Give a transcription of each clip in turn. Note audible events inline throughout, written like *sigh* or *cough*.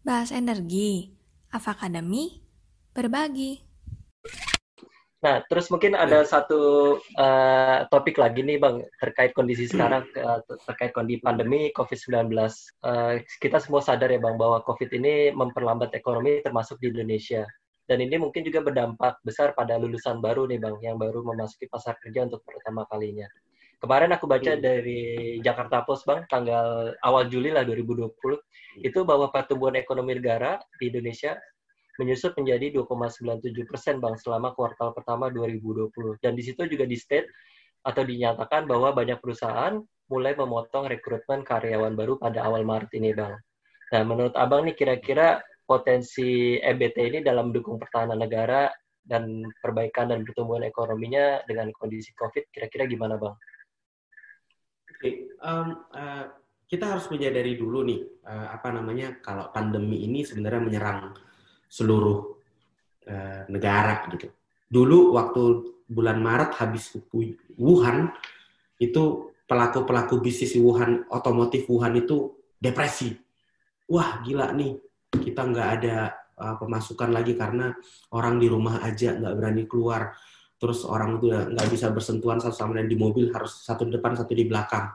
Bahas energi, Avakademi, berbagi. Nah, terus mungkin ada satu uh, topik lagi nih Bang, terkait kondisi sekarang, uh, terkait kondisi pandemi COVID-19. Uh, kita semua sadar ya Bang, bahwa COVID ini memperlambat ekonomi termasuk di Indonesia. Dan ini mungkin juga berdampak besar pada lulusan baru nih Bang, yang baru memasuki pasar kerja untuk pertama kalinya. Kemarin aku baca hmm. dari Jakarta Post Bang, tanggal awal Juli lah 2020, hmm. itu bahwa pertumbuhan ekonomi negara di Indonesia menyusut menjadi 2,97 persen bang selama kuartal pertama 2020 dan di situ juga di state atau dinyatakan bahwa banyak perusahaan mulai memotong rekrutmen karyawan baru pada awal Maret ini bang. Nah menurut abang nih kira-kira potensi EBT ini dalam mendukung pertahanan negara dan perbaikan dan pertumbuhan ekonominya dengan kondisi COVID kira-kira gimana bang? Um, uh, kita harus menyadari dulu nih uh, apa namanya kalau pandemi ini sebenarnya menyerang seluruh uh, negara gitu. Dulu waktu bulan Maret habis Wuhan itu pelaku-pelaku bisnis Wuhan otomotif Wuhan itu depresi. Wah gila nih kita nggak ada uh, pemasukan lagi karena orang di rumah aja nggak berani keluar. Terus orang itu nggak bisa bersentuhan satu sama lain di mobil harus satu di depan satu di belakang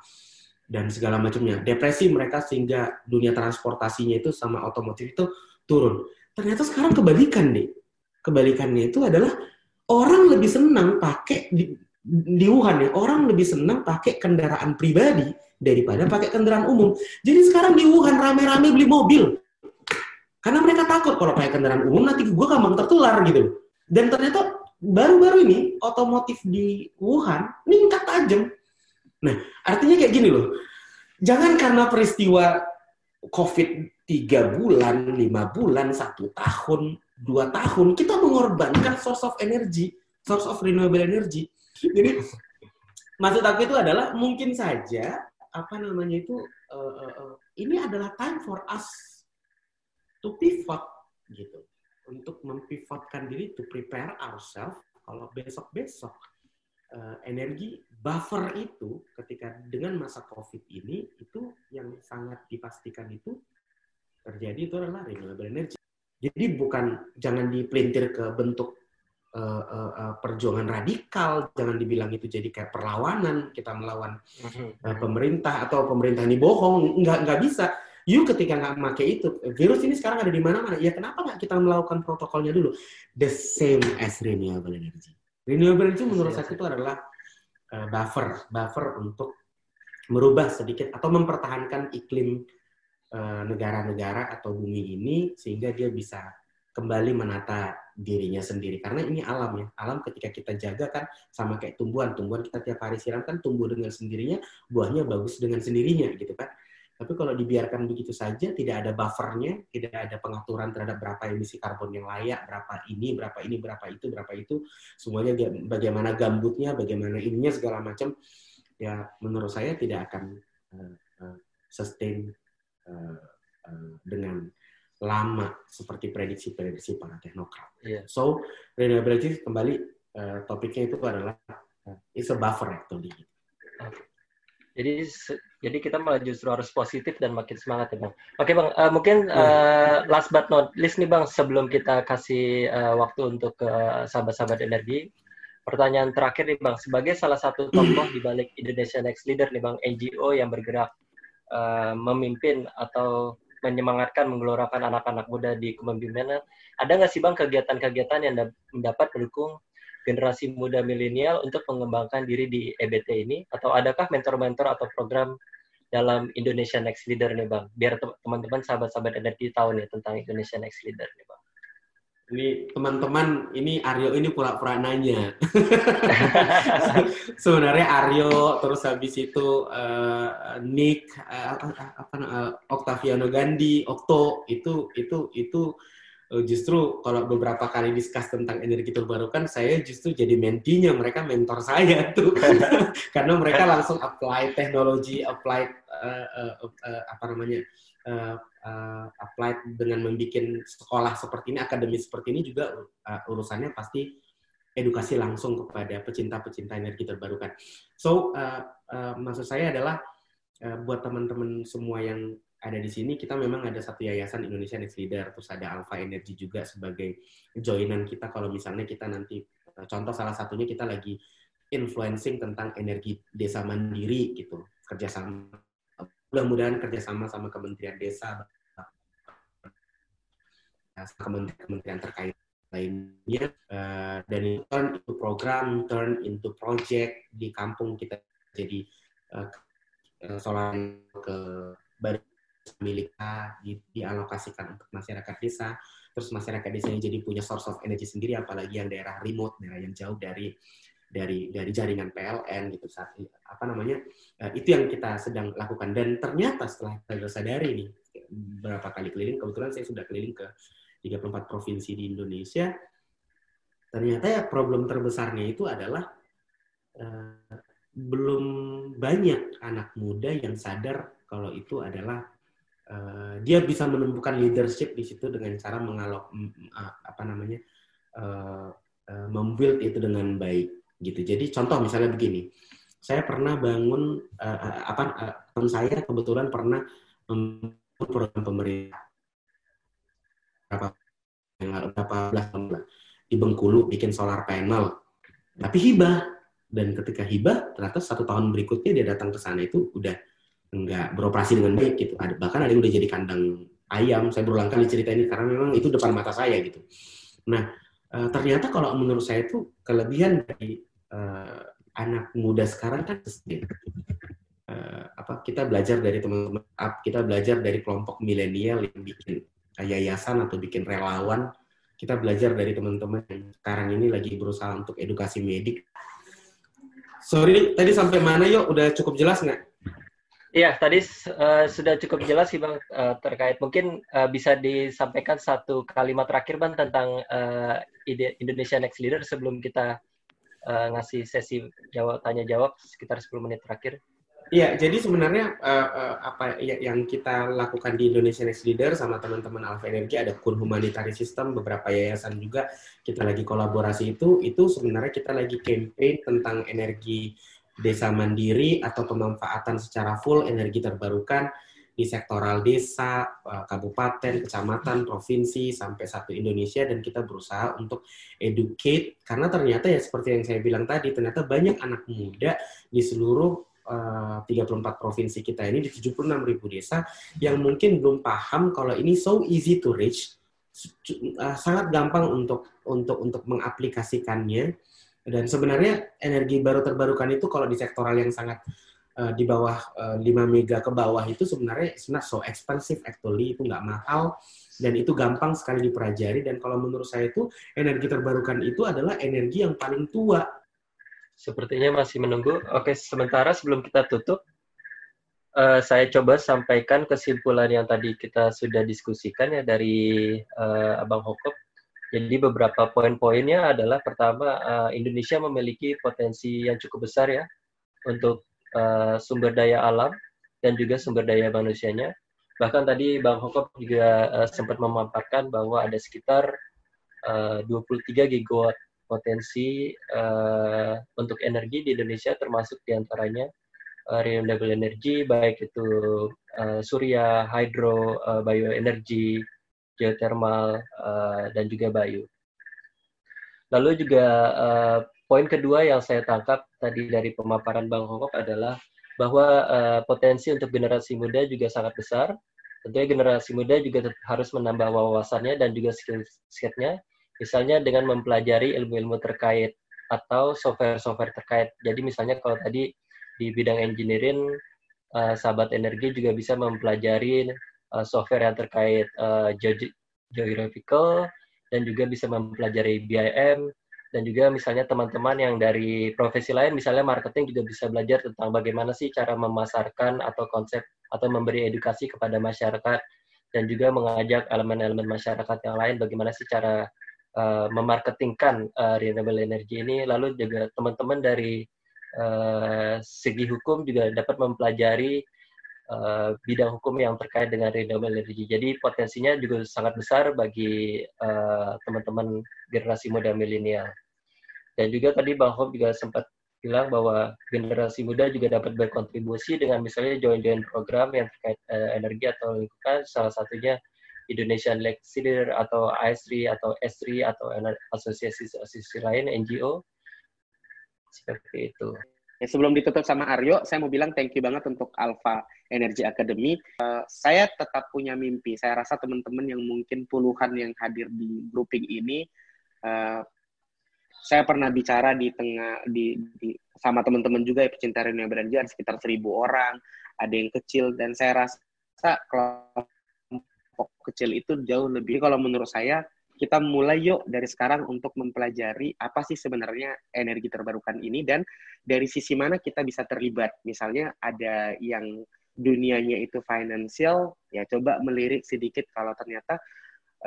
dan segala macamnya. Depresi mereka sehingga dunia transportasinya itu sama otomotif itu turun. Ternyata sekarang kebalikan deh. Kebalikannya itu adalah orang lebih senang pakai di, di Wuhan ya, orang lebih senang pakai kendaraan pribadi daripada pakai kendaraan umum. Jadi sekarang di Wuhan rame-rame beli mobil. Karena mereka takut kalau pakai kendaraan umum nanti gue gampang tertular gitu. Dan ternyata baru-baru ini otomotif di Wuhan meningkat tajam. Nah, artinya kayak gini loh. Jangan karena peristiwa COVID tiga bulan, lima bulan, satu tahun, dua tahun, kita mengorbankan source of energy, source of renewable energy. Jadi maksud aku itu adalah mungkin saja apa namanya itu uh, uh, uh, ini adalah time for us to pivot gitu untuk mempivotkan diri to prepare ourselves kalau besok besok uh, energi buffer itu ketika dengan masa covid ini itu yang sangat dipastikan itu terjadi itu adalah renewable energy. Jadi bukan jangan dipelintir ke bentuk uh, uh, uh, perjuangan radikal, jangan dibilang itu jadi kayak perlawanan kita melawan uh, pemerintah atau pemerintah ini bohong, nggak nggak bisa. You ketika nggak pakai itu, virus ini sekarang ada di mana-mana. Ya kenapa nggak kita melakukan protokolnya dulu? The same as renewable energy. Renewable energy menurut saya itu adalah uh, buffer, buffer untuk merubah sedikit atau mempertahankan iklim Eh, negara-negara atau bumi ini sehingga dia bisa kembali menata dirinya sendiri. Karena ini alam ya alam ketika kita jaga kan sama kayak tumbuhan. Tumbuhan kita tiap hari siram kan tumbuh dengan sendirinya buahnya bagus dengan sendirinya gitu kan tapi kalau dibiarkan begitu saja tidak ada buffernya tidak ada pengaturan terhadap berapa emisi karbon yang layak berapa ini berapa ini berapa itu berapa itu semuanya bagaimana gambutnya bagaimana ininya segala macam ya menurut saya tidak akan uh, uh, sustain uh, uh, dengan lama seperti prediksi-prediksi para teknokrat. Yeah. So renewability kembali uh, topiknya itu adalah uh, it's a buffer actually. Okay. Jadi jadi kita malah justru harus positif dan makin semangat ya bang. Oke bang, uh, mungkin uh, last but not least nih bang, sebelum kita kasih uh, waktu untuk ke uh, sahabat-sahabat energi, pertanyaan terakhir nih bang, sebagai salah satu tokoh di balik Indonesia Next Leader nih bang, NGO yang bergerak uh, memimpin atau menyemangatkan, menggelorakan anak-anak muda di kepemimpinan. Ada nggak sih bang kegiatan-kegiatan yang dapat mendukung generasi muda milenial untuk mengembangkan diri di EBT ini? Atau adakah mentor-mentor atau program dalam Indonesia Next Leader nih bang? Biar teman-teman sahabat-sahabat energi tahu nih tentang Indonesia Next Leader nih bang ini teman-teman ini Aryo ini pura-pura nanya *laughs* *laughs* sebenarnya Aryo terus habis itu uh, Nick uh, apa uh, Octaviano Gandhi Okto itu itu itu justru kalau beberapa kali diskus tentang energi terbarukan saya justru jadi mentinya mereka mentor saya tuh *laughs* karena mereka langsung apply teknologi apply uh, uh, uh, apa namanya uh, uh, applied dengan membuat sekolah seperti ini, akademi seperti ini juga uh, urusannya pasti edukasi langsung kepada pecinta-pecinta energi terbarukan. So, uh, uh, maksud saya adalah uh, buat teman-teman semua yang ada di sini kita memang ada satu yayasan Indonesia Next Leader, terus ada Alpha Energy juga sebagai joinan kita. Kalau misalnya kita nanti contoh salah satunya kita lagi influencing tentang energi desa mandiri gitu kerjasama. Mudah-mudahan kerjasama sama Kementerian Desa kementerian terkait lainnya uh, dan itu turn into program turn into project di kampung kita. Jadi uh, solar ke baru milik di, dialokasikan untuk masyarakat desa. Terus masyarakat desa ini jadi punya source of energy sendiri apalagi yang daerah remote daerah yang jauh dari dari dari jaringan PLN gitu saat apa namanya? Uh, itu yang kita sedang lakukan. Dan ternyata setelah kita sadari nih berapa kali keliling kebetulan saya sudah keliling ke 34 provinsi di Indonesia ternyata ya problem terbesarnya itu adalah uh, belum banyak anak muda yang sadar kalau itu adalah uh, dia bisa menemukan leadership di situ dengan cara mengalok uh, apa namanya uh, uh, membuild itu dengan baik gitu. Jadi contoh misalnya begini, saya pernah bangun apa uh, saya kebetulan pernah membangun program pemerintah berapa berapa belas tahun di Bengkulu bikin solar panel, tapi hibah dan ketika hibah ternyata satu tahun berikutnya dia datang ke sana itu udah nggak beroperasi dengan baik gitu. Ada, bahkan ada yang udah jadi kandang ayam. Saya berulang kali cerita ini karena memang itu depan mata saya gitu. Nah uh, ternyata kalau menurut saya itu kelebihan dari uh, anak muda sekarang kan uh, apa kita belajar dari teman-teman kita belajar dari kelompok milenial yang bikin yayasan atau bikin relawan kita belajar dari teman-teman yang sekarang ini lagi berusaha untuk edukasi medik sorry tadi sampai mana yuk udah cukup jelas nggak Iya, tadi uh, sudah cukup jelas sih Bang uh, terkait mungkin uh, bisa disampaikan satu kalimat terakhir Bang tentang uh, ide Indonesia Next Leader sebelum kita uh, ngasih sesi jawab tanya jawab sekitar 10 menit terakhir. Iya, jadi sebenarnya uh, uh, apa ya, yang kita lakukan di Indonesia Next Leader sama teman-teman Alpha Energy ada kun humanitarian system, beberapa yayasan juga kita lagi kolaborasi itu, itu sebenarnya kita lagi campaign tentang energi desa mandiri atau pemanfaatan secara full energi terbarukan di sektoral desa, eh, kabupaten, kecamatan, provinsi, sampai satu Indonesia. Dan kita berusaha untuk educate. Karena ternyata ya seperti yang saya bilang tadi ternyata banyak anak muda di seluruh uh, eh, 34 provinsi kita ini di 76 ribu desa yang mungkin belum paham kalau ini so easy to reach uh, sangat gampang untuk untuk untuk mengaplikasikannya dan sebenarnya energi baru terbarukan itu kalau di sektoral yang sangat uh, di bawah uh, eh, 5 mega ke bawah itu sebenarnya it's not so expensive actually, itu nggak mahal dan itu gampang sekali dipelajari dan kalau menurut saya itu energi terbarukan itu adalah energi yang paling tua. Sepertinya masih menunggu. Oke, sementara sebelum kita tutup, uh, saya coba sampaikan kesimpulan yang tadi kita sudah diskusikan ya dari uh, Abang Hokop jadi beberapa poin-poinnya adalah pertama uh, Indonesia memiliki potensi yang cukup besar ya untuk uh, sumber daya alam dan juga sumber daya manusianya. Bahkan tadi Bang Hokop juga uh, sempat memaparkan bahwa ada sekitar uh, 23 gigawatt potensi uh, untuk energi di Indonesia termasuk di antaranya uh, renewable energy baik itu uh, surya, hydro, uh, bioenergi, geothermal, uh, dan juga bayu. Lalu juga uh, poin kedua yang saya tangkap tadi dari pemaparan Bang Hongkok adalah bahwa uh, potensi untuk generasi muda juga sangat besar. Tentunya generasi muda juga harus menambah wawasannya dan juga skill-setnya, misalnya dengan mempelajari ilmu-ilmu terkait atau software-software terkait. Jadi misalnya kalau tadi di bidang engineering, uh, sahabat energi juga bisa mempelajari uh, software yang terkait uh, geographical dan juga bisa mempelajari BIM dan juga misalnya teman-teman yang dari profesi lain misalnya marketing juga bisa belajar tentang bagaimana sih cara memasarkan atau konsep atau memberi edukasi kepada masyarakat dan juga mengajak elemen-elemen masyarakat yang lain bagaimana sih cara uh, memarketingkan uh, renewable energy ini. Lalu juga teman-teman dari uh, segi hukum juga dapat mempelajari uh, bidang hukum yang terkait dengan renewable energy. Jadi potensinya juga sangat besar bagi uh, teman-teman generasi muda milenial. Dan juga tadi Bang Hob juga sempat bilang bahwa generasi muda juga dapat berkontribusi dengan misalnya join-join program yang terkait uh, energi atau lingkungan, salah satunya Indonesian Leader atau ASRI atau S3 atau asosiasi-asosiasi lain NGO seperti itu. Ya, sebelum ditutup sama Aryo, saya mau bilang thank you banget untuk Alpha Energy Academy. Uh, saya tetap punya mimpi. Saya rasa teman-teman yang mungkin puluhan yang hadir di grouping ini, uh, saya pernah bicara di tengah di, di sama teman-teman juga ya pecinta renewable energy sekitar seribu orang, ada yang kecil dan saya rasa kelompok kecil itu jauh lebih. Kalau menurut saya kita mulai yuk dari sekarang untuk mempelajari apa sih sebenarnya energi terbarukan ini dan dari sisi mana kita bisa terlibat. Misalnya ada yang dunianya itu financial, ya coba melirik sedikit kalau ternyata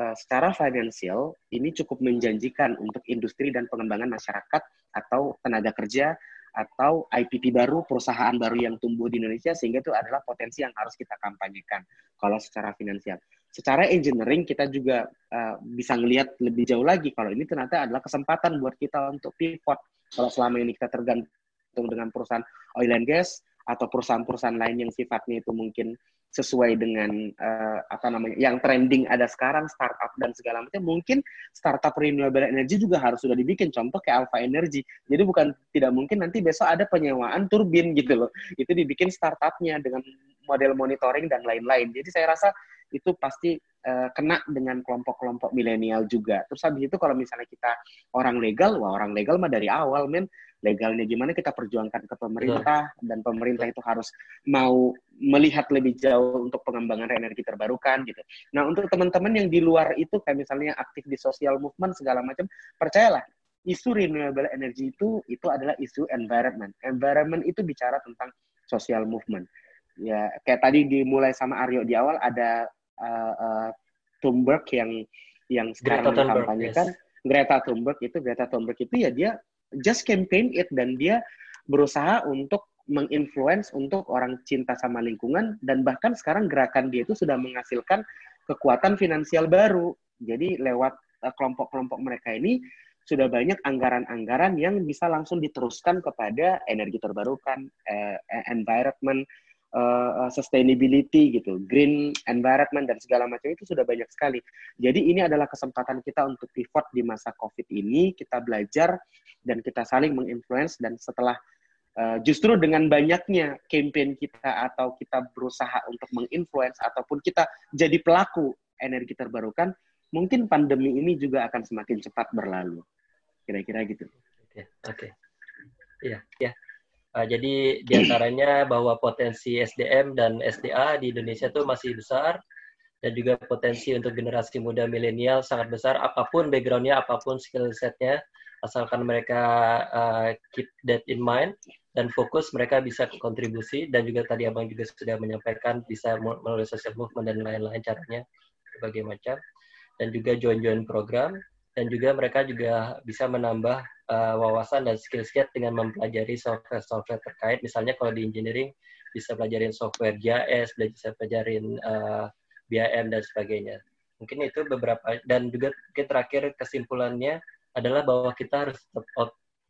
uh, secara financial ini cukup menjanjikan untuk industri dan pengembangan masyarakat atau tenaga kerja atau IPP baru, perusahaan baru yang tumbuh di Indonesia sehingga itu adalah potensi yang harus kita kampanyekan kalau secara finansial secara engineering kita juga uh, bisa ngelihat lebih jauh lagi kalau ini ternyata adalah kesempatan buat kita untuk pivot. Kalau selama ini kita tergantung dengan perusahaan oil and gas atau perusahaan-perusahaan lain yang sifatnya itu mungkin sesuai dengan uh, apa namanya yang trending ada sekarang startup dan segala macam mungkin startup renewable energy juga harus sudah dibikin. Contoh kayak Alpha Energy. Jadi bukan tidak mungkin nanti besok ada penyewaan turbin gitu loh. Itu dibikin startupnya dengan model monitoring dan lain-lain. Jadi saya rasa itu pasti uh, kena dengan kelompok-kelompok milenial juga. Terus habis itu kalau misalnya kita orang legal, wah orang legal mah dari awal men legalnya gimana kita perjuangkan ke pemerintah yeah. dan pemerintah itu harus mau melihat lebih jauh untuk pengembangan energi terbarukan gitu. Nah untuk teman-teman yang di luar itu kayak misalnya aktif di social movement segala macam, percayalah isu renewable energy itu itu adalah isu environment. Environment itu bicara tentang social movement. Ya kayak tadi dimulai sama Aryo di awal ada uh, uh, Thunberg yang yang sekarang dikampanyekan yes. Greta Thunberg itu Greta Thunberg itu ya dia just campaign it dan dia berusaha untuk menginfluence untuk orang cinta sama lingkungan dan bahkan sekarang gerakan dia itu sudah menghasilkan kekuatan finansial baru. Jadi lewat uh, kelompok-kelompok mereka ini sudah banyak anggaran-anggaran yang bisa langsung diteruskan kepada energi terbarukan, uh, environment, uh, sustainability gitu, green environment dan segala macam itu sudah banyak sekali. Jadi ini adalah kesempatan kita untuk pivot di masa COVID ini, kita belajar dan kita saling menginfluence dan setelah uh, justru dengan banyaknya campaign kita atau kita berusaha untuk menginfluence ataupun kita jadi pelaku energi terbarukan, mungkin pandemi ini juga akan semakin cepat berlalu. Kira-kira gitu. Oke, oke. Iya, iya. Uh, jadi di antaranya bahwa potensi SDM dan SDA di Indonesia itu masih besar dan juga potensi untuk generasi muda milenial sangat besar apa pun backgroundnya apa pun skill setnya asalkan mereka uh, keep that in mind dan fokus mereka bisa kontribusi dan juga tadi abang juga sudah menyampaikan bisa melalui social movement dan lain-lain caranya berbagai macam dan juga join-join program dan juga mereka juga bisa menambah uh, wawasan dan skill set dengan mempelajari software-software terkait. Misalnya kalau di engineering bisa pelajarin software JS, bisa pelajarin uh, BIM dan sebagainya. Mungkin itu beberapa dan juga terakhir kesimpulannya adalah bahwa kita harus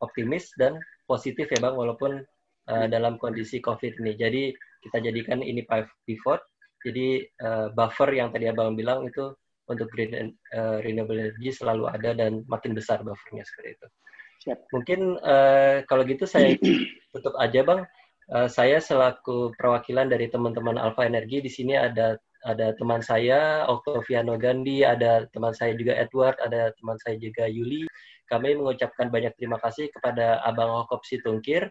optimis dan positif ya Bang walaupun uh, dalam kondisi Covid ini. Jadi kita jadikan ini pivot. Jadi uh, buffer yang tadi Abang bilang itu untuk green uh, renewable energy selalu ada dan makin besar buffernya seperti itu. Siap. Mungkin uh, kalau gitu saya *clears throat* tutup aja bang. Uh, saya selaku perwakilan dari teman-teman Alpha Energi di sini ada ada teman saya Octaviano Gandhi, ada teman saya juga Edward, ada teman saya juga Yuli. Kami mengucapkan banyak terima kasih kepada Abang Hokop Situngkir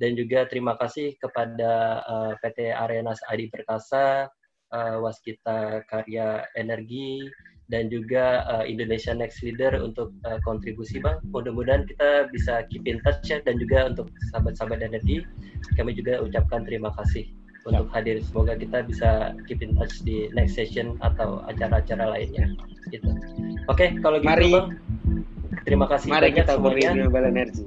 dan juga terima kasih kepada uh, PT Arenas Adi Perkasa, uh, Waskita Karya Energi, dan juga uh, Indonesia Next Leader untuk uh, kontribusi bang. Mudah-mudahan kita bisa keep in touch ya dan juga untuk sahabat-sahabat energi kami juga ucapkan terima kasih untuk hadir. Semoga kita bisa keep in touch di next session atau acara-acara lainnya. Gitu. Oke, okay, kalau gitu Mari. bang. Terima kasih Mari banyak kita semuanya. energi.